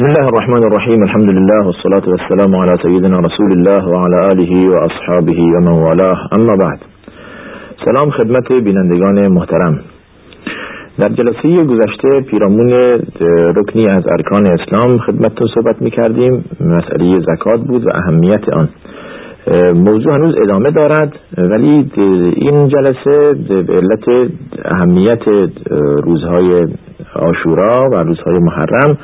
بسم الله الرحمن الرحیم الحمد لله والصلاة والسلام على سيدنا رسول الله وعلى آله وأصحابه ومن والاه. اما بعد. سلام خدمت بینندگان محترم. در جلسه گذشته پیرامون رکنی از ارکان اسلام خدمتتون صحبت می کردیم مسئله زکات بود و اهمیت آن. موضوع هنوز ادامه دارد ولی این جلسه به علت اهمیت روزهای آشورا و روزهای محرم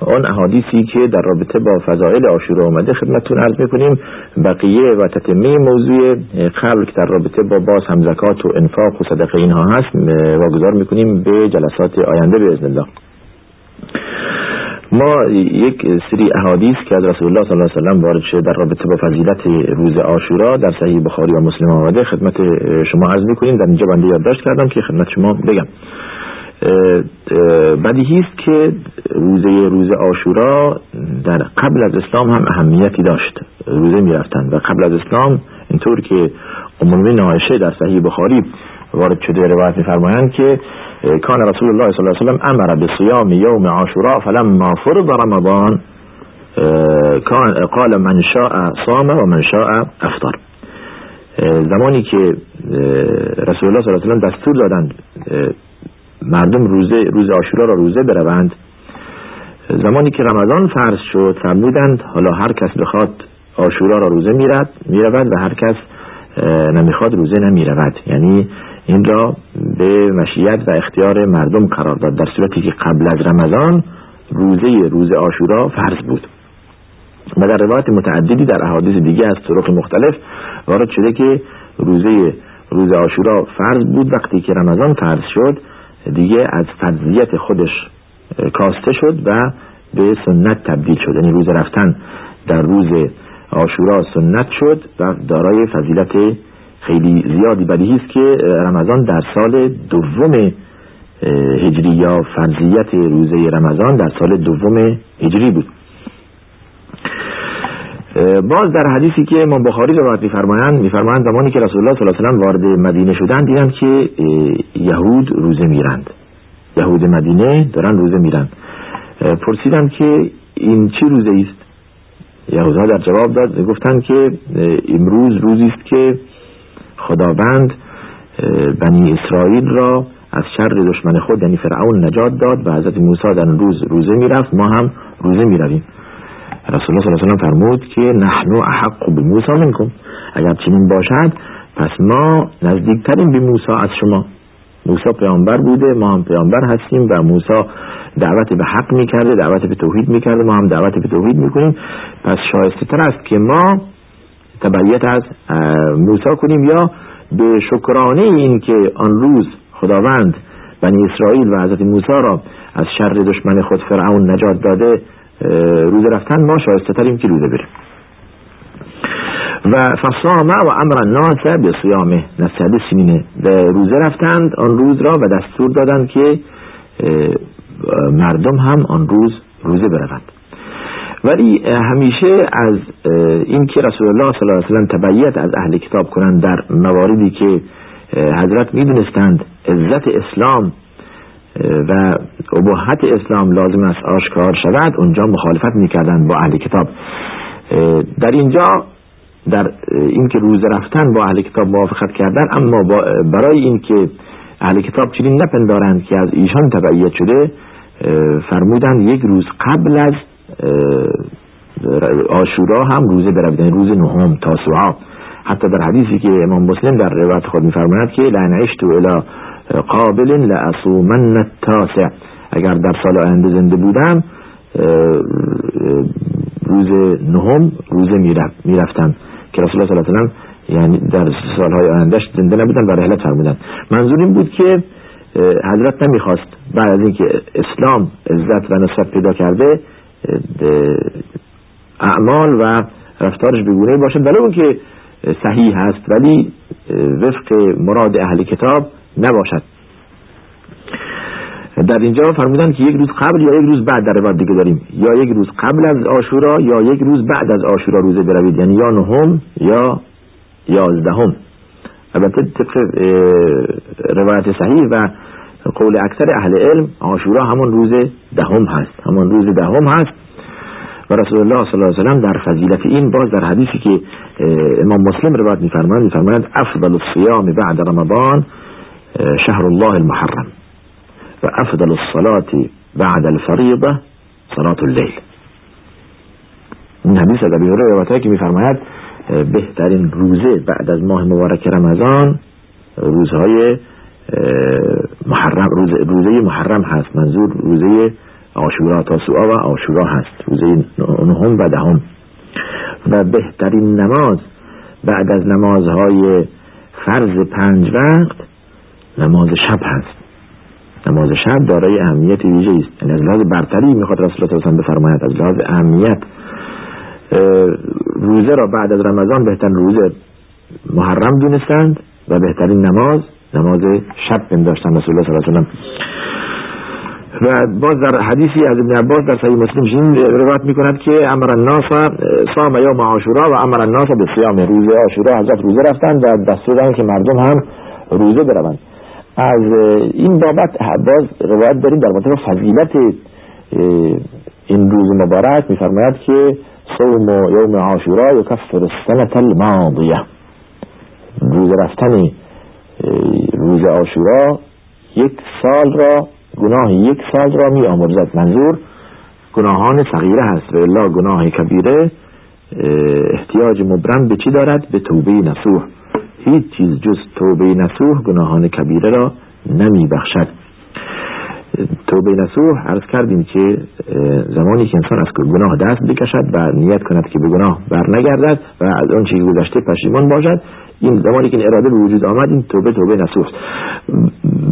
آن احادیثی که در رابطه با فضائل آشورا آمده خدمتتون عرض می‌کنیم. بقیه و تتمه موضوع قبل که در رابطه با باز هم زکات و انفاق و صدقه اینها هست. واگذار می‌کنیم به جلسات آینده به الله. ما یک سری احادیث که از رسول الله صلی الله علیه وسلم وارد شده در رابطه با فضیلت روز آشورا در صحیح بخاری و مسلم آمده خدمت شما عرض می‌کنیم. در اینجا بنده یادداشت کردم که خدمت شما بگم. بدیهی است که روزه روز آشورا در قبل از اسلام هم اهمیتی داشت. روزه می‌رفتن و قبل از اسلام اینطور که عمومی نایشه در صحیح بخاری وارد شده روایت میفرمایند که کان رسول الله صلی الله علیه وسلم امر بصیام یوم عاشورا فلما فرض رمضان کان قال من شاء صام و من شاء افطر. زمانی که رسول الله صلی الله علیه وسلم دستور دادند مردم روزه روز آشورا را روزه بروند. زمانی که رمضان فرض شد فرمودند حالا هر کس بخواد آشورا را روزه میرد می‌رود و هر کس نمی‌خواد روزه نمی‌رود. یعنی این را به مشیت و اختیار مردم قرار داد. در صورتی که قبل از رمضان روزه روز آشورا فرض بود. و در روایت متعددی در احادیث دیگه از طرق مختلف وارد شده که روزه روز آشورا فرض بود. وقتی که رمضان فرض شد دیگه از فرضیت خودش کاسته شد و به سنت تبدیل شد. یعنی روز رفتن در روز آشورا سنت شد و دارای فضیلت خیلی زیادی بدیهی است که رمضان در سال دوم هجری یا فرضیت روزه رمضان در سال دوم هجری بود. باز در حدیثی که امام بخاری روایت میفرمایند میفرمایند زمانی که رسول الله صلی الله علیه و وارد مدینه شدند دیدند که یهود روزه میرند. یهود مدینه دارن روزه میرند. پرسیدند که این چی روزه است یهودها در جواب داد گفتند که امروز روزی است که خداوند بنی اسرائیل را از شر دشمن خود یعنی فرعون نجات داد و حضرت موسی در روز روزه می‌رفت. ما هم روزه می‌رویم. رسول الله صلی الله علیه و فرمود که نحن احق به موسی اگر چنین باشد پس ما نزدیکترین به موسی از شما. موسی پیامبر بوده ما هم پیامبر هستیم و موسی دعوت به حق می‌کرده دعوت به توحید می‌کرده ما هم دعوت به توحید می‌کنیم. پس شایسته تر است که ما تبعیت از موسی کنیم یا به شکرانه این که آن روز خداوند بنی اسرائیل و حضرت موسی را از شر دشمن خود فرعون نجات داده روز رفتن ما شایسته تریم که روزه بریم. و فصامه و امر الناس به صیامه نفس سینینه روزه رفتند آن روز را و دستور دادند که مردم هم آن روز روزه بروند. ولی همیشه از این که رسول الله صلی الله علیه وسلم تبعیت از اهل کتاب کنند در مواردی که حضرت می‌دونستند عزت اسلام و ابهت اسلام لازم است آشکار شود. اونجا مخالفت می‌کردند با اهل کتاب. در اینجا در اینکه روز رفتن با اهل کتاب موافقت کردن اما برای اینکه اهل کتاب چنین نپندارند که از ایشان تبعیت شده فرمودند یک روز قبل از آشورا هم روزه بروید یعنی روز نهم تاسوعا حتی در حدیثی که امام مسلم در روایت خود میفرماید که لعن عشت الى قابل لأصومن التاسع. اگر در سال آینده زنده بودم روز نهم روزه می‌رفتم که رسول الله صلی الله علیه یعنی در سالهای آیندهش زنده نبودن و رحلت فرمودن. منظور این بود که حضرت نمی‌خواست بعد از اینکه اسلام عزت و نصرت پیدا کرده اعمال و رفتارش بگونه باشه. ولو اون که صحیح هست ولی وفق مراد اهل کتاب نباشد. در اینجا فرمودن که یک روز قبل یا یک روز بعد در روایت دیگه داریم. یا یک روز قبل از آشورا یا یک روز بعد از آشورا روزه بروید. یعنی یا نهم یا یازدهم. البته طبق روایت صحیح و قول اکثر اهل علم آشورا همون روز دهم هست. همون روز دهم هست. و رسول الله صلی الله علیه وسلم در فضیلت این باز در حدیثی که امام مسلم روایت میفرمایند میفرمایند افضل الصیام بعد رمضان شهر الله المحرم. و افضل الصلاة بعد الفریضه صلاة اللیل این حدیث از ابی هریره که میفرماید بهترین روزه بعد از ماه مبارک رمضان روزهای محرم روز روزه محرم هست منظور روزه آشورا تاسوعا و آشورا هست. روزه نهم و دهم. و بهترین نماز بعد از نمازهای فرض پنج وقت نماز شب هست. نماز شب دارای اهمیت ویژه است. یعنی از لحاظ برتری می‌خواد رسول الله صلی بفرماید. از لحاظ اهمیت روزه را بعد از رمضان بهترین روزه محرم دونستند و بهترین نماز نماز شب پنداشتن رسول الله صلی الله علیه و و باز در حدیثی از ابن عباس در صحیح مسلم روایت می‌کند که امر الناس صام یوم عاشورا و امر الناس به صیام روز عاشورا حضرت روزه رفتن و دستور که مردم هم روزه بروند. از این بابت باز روایت داریم در مطلب فضیلت این روز مبارک میفرماید که صوم یوم عاشورا یکفر السنه الماضیه. روز رفتن روز عاشورا یک سال را گناه یک سال را می آمرزد منظور گناهان صغیره هست و الا گناه کبیره احتیاج مبرم به چی دارد؟ به توبه نسوح هیچ چیز جز توبه نسوح گناهان کبیره را نمی بخشد توبه نسوح عرض کردیم که زمانی که انسان از گناه دست بکشد و نیت کند که به گناه بر نگردد و از آن چیزی گذشته پشیمان باشد این زمانی که این اراده به وجود آمد این توبه توبه نسوح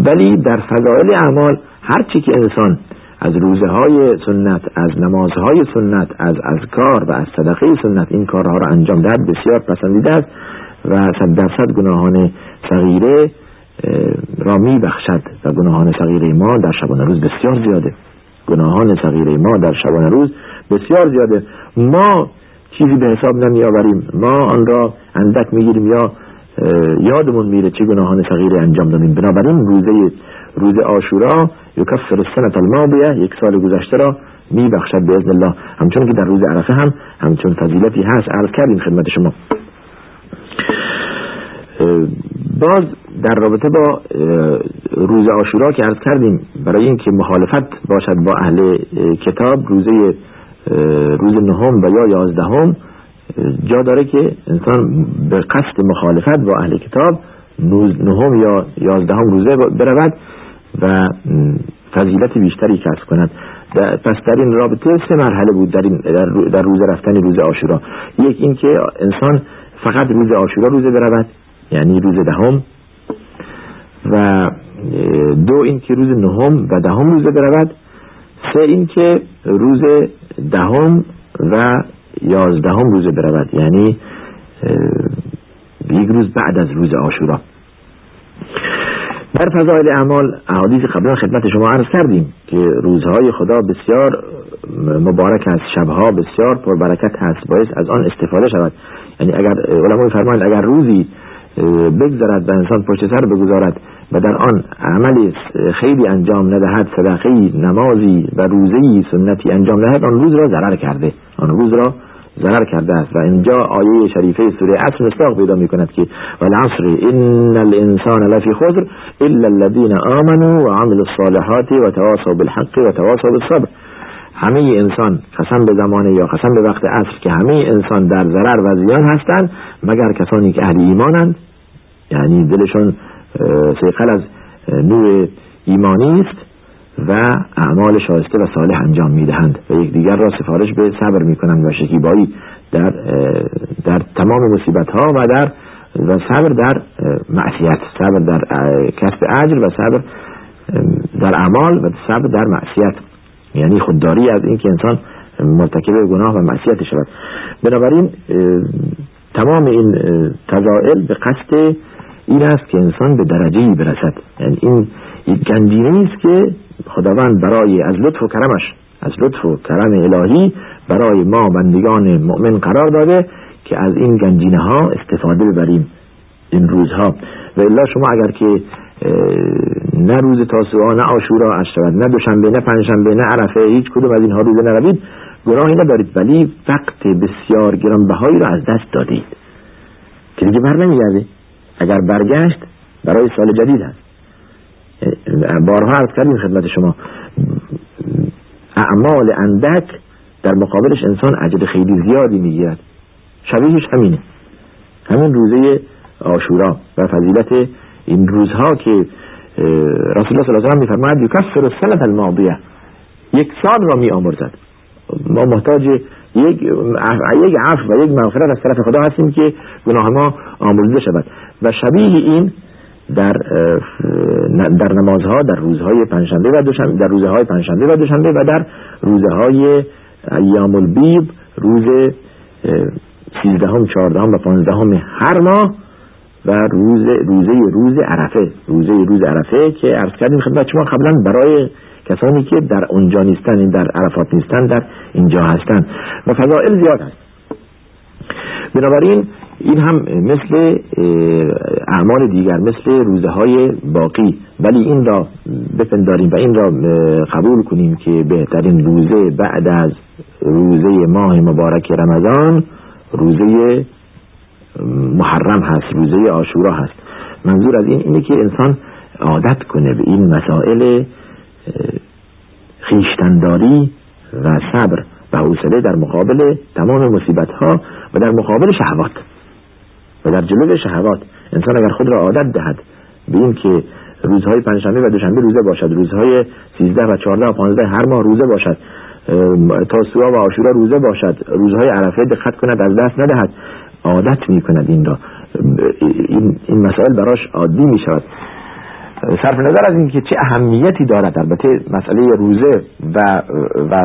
ولی در فضائل اعمال هرچی که انسان از روزه های سنت از نمازهای سنت از اذکار و از صدقه سنت این کارها را انجام دهد بسیار پسندیده است و صد درصد گناهان صغیره را می بخشد و گناهان صغیره ما در شبانه روز بسیار زیاده. گناهان صغیره ما در شبانه روز بسیار زیاده. ما چیزی به حساب نمی آوریم ما آن را اندک می‌گیریم یا یادمون میره چه گناهان صغیره انجام دادیم. بنابراین روزه روز آشورا یکفر السنه الماضیه یک سال گذشته را می بخشد باذن الله. همچون که در روز عرفه هم همچون فضیلتی هست عرض کردیم خدمت شما. باز در رابطه با روز آشورا که عرض کردیم برای اینکه مخالفت باشد با اهل کتاب روزه روز نهم و یا یازدهم جا داره که انسان به قصد مخالفت با اهل کتاب نهم یا یازدهم روزه برود. و فضیلت بیشتری کسب کند. پس در این رابطه سه مرحله بود در, این در روز رفتن روز آشورا یک اینکه انسان فقط روز آشورا روزه برود یعنی روز دهم و دو اینکه روز نهم و دهم روزه برود سه اینکه روز دهم و یازدهم روزه برود. یعنی یک روز بعد از روز آشورا در فضایل اعمال احادیث قبلا خدمت شما عرض کردیم که روزهای خدا بسیار مبارک است شبها بسیار پربرکت هست باعث از آن استفاده شود. یعنی اگر علمای فرمایند اگر روزی بگذارد و انسان پشت سر بگذارد و در آن عملی خیلی انجام ندهد صدقی نمازی و روزی سنتی انجام دهد آن روز را ضرر کرده. آن روز را ضرر کرده است. و اینجا آیه شریفه سوره عصر مستاق پیدا می کند که والعصر ان الانسان لفی خسر الا الذين آمنوا وعملوا الصالحات وتواصوا بالحق وتواصوا بالصبر. همه انسان قسم به زمانه یا قسم به وقت عصر که همه انسان در ضرر و زیان هستند مگر کسانی که اهل ایمانند؟ یعنی دلشون سیقل از نور ایمانی است. و اعمال شایسته و صالح انجام می‌دهند. و یکدیگر را سفارش به صبر می‌کنند و شکیبایی در در تمام مصیبت ها و در و صبر در معصیت صبر در کسب اجر و صبر در اعمال و صبر در معصیت. یعنی خودداری از اینکه انسان مرتکب گناه و معصیت شود. بنابراین تمام این تزائل به قصد این است که انسان به درجه برسد. یعنی این گنجینه است که خداوند برای از لطف و کرمش از لطف و کرم الهی برای ما بندگان مؤمن قرار داده که از این گنجینه ها استفاده ببریم این روزها. و الا شما اگر که نه روز تاسوعا نه آشورا شود نه دوشنبه نه پنجشنبه نه عرفه هیچ کدوم از اینها روزه نروید گناهی ندارید ولی وقت بسیار گرانبهایی را از دست دادید. که دیگه بر نمیگرده. اگر برگشت برای سال جدید هست. بارها عرض کردیم خدمت شما. اعمال اندک در مقابلش انسان عجل خیلی زیادی می‌گیرد. شبیهش همینه. همین روزه آشورا و فضیلت این روزها که رسول الله صلی الله علیه و میفرماید یکفر السنه الماضیه. یک سال را می آمرزد ما محتاج یک یک عفو و یک مغفرت از طرف خدا هستیم که گناه ما آمرزیده شود. و شبیه این در در نمازها در روزهای پنجشنبه و دوشنبه در روزهای پنجشنبه و دوشنبه و در روزهای ایام البیض روز سیزدهم چهاردهم و پانزدهم هر ماه و روز روزه روز عرفه. روزه روز عرفه که عرض کردیم خدمت شما قبلا برای کسانی که در اونجا نیستن در عرفات نیستن در اینجا هستن. و فضائل زیاد هست. بنابراین این هم مثل اعمال دیگر مثل روزه های باقی. ولی این را بپنداریم و این را قبول کنیم که بهترین روزه بعد از روزه ماه مبارک رمضان روزه محرم هست روزه آشورا هست. منظور از این اینه که انسان عادت کنه به این مسائل خیشتنداری و صبر و حوصله در مقابل تمام مصیبت ها و در مقابل شهوات. و در جلو شهوات. انسان اگر خود را عادت دهد به این که روزهای پنجشنبه و دوشنبه روزه باشد روزهای سیزده و چهارده و پانزده هر ماه روزه باشد تاسوعا و آشورا روزه باشد روزهای عرفه دقت کند از دست ندهد. عادت می کند این را. این, این مسائل براش عادی می شود صرف نظر از اینکه چه اهمیتی دارد. البته مسئله روزه و و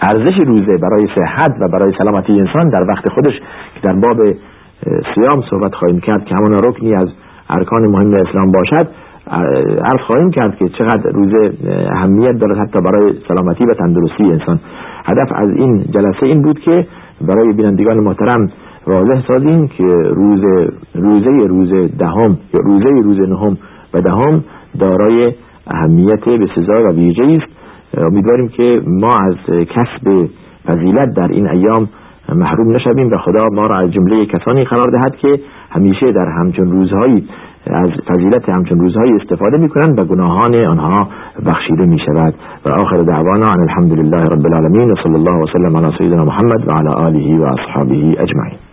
ارزش روزه برای صحت و برای سلامتی انسان در وقت خودش که در باب سیام صحبت خواهیم کرد که همون رکنی از ارکان مهم اسلام باشد عرض خواهیم کرد که چقدر روزه اهمیت دارد حتی برای سلامتی و تندرستی انسان. هدف از این جلسه این بود که برای بینندگان محترم واضح سازیم که روز روزه روز دهم یا روزه روز نهم و دهم دارای اهمیت بسزا و ویژه است. امیدواریم که ما از کسب فضیلت در این ایام محروم نشویم و خدا ما را از جمله کسانی قرار دهد که همیشه در همچون روزهایی از فضیلت همچون روزهایی استفاده می کنند و گناهان آنها بخشیده می شود و آخر دعوانا ان الحمد لله رب العالمین و صلی الله وسلم علی سیدنا محمد و علی آله و اصحابه اجمعین.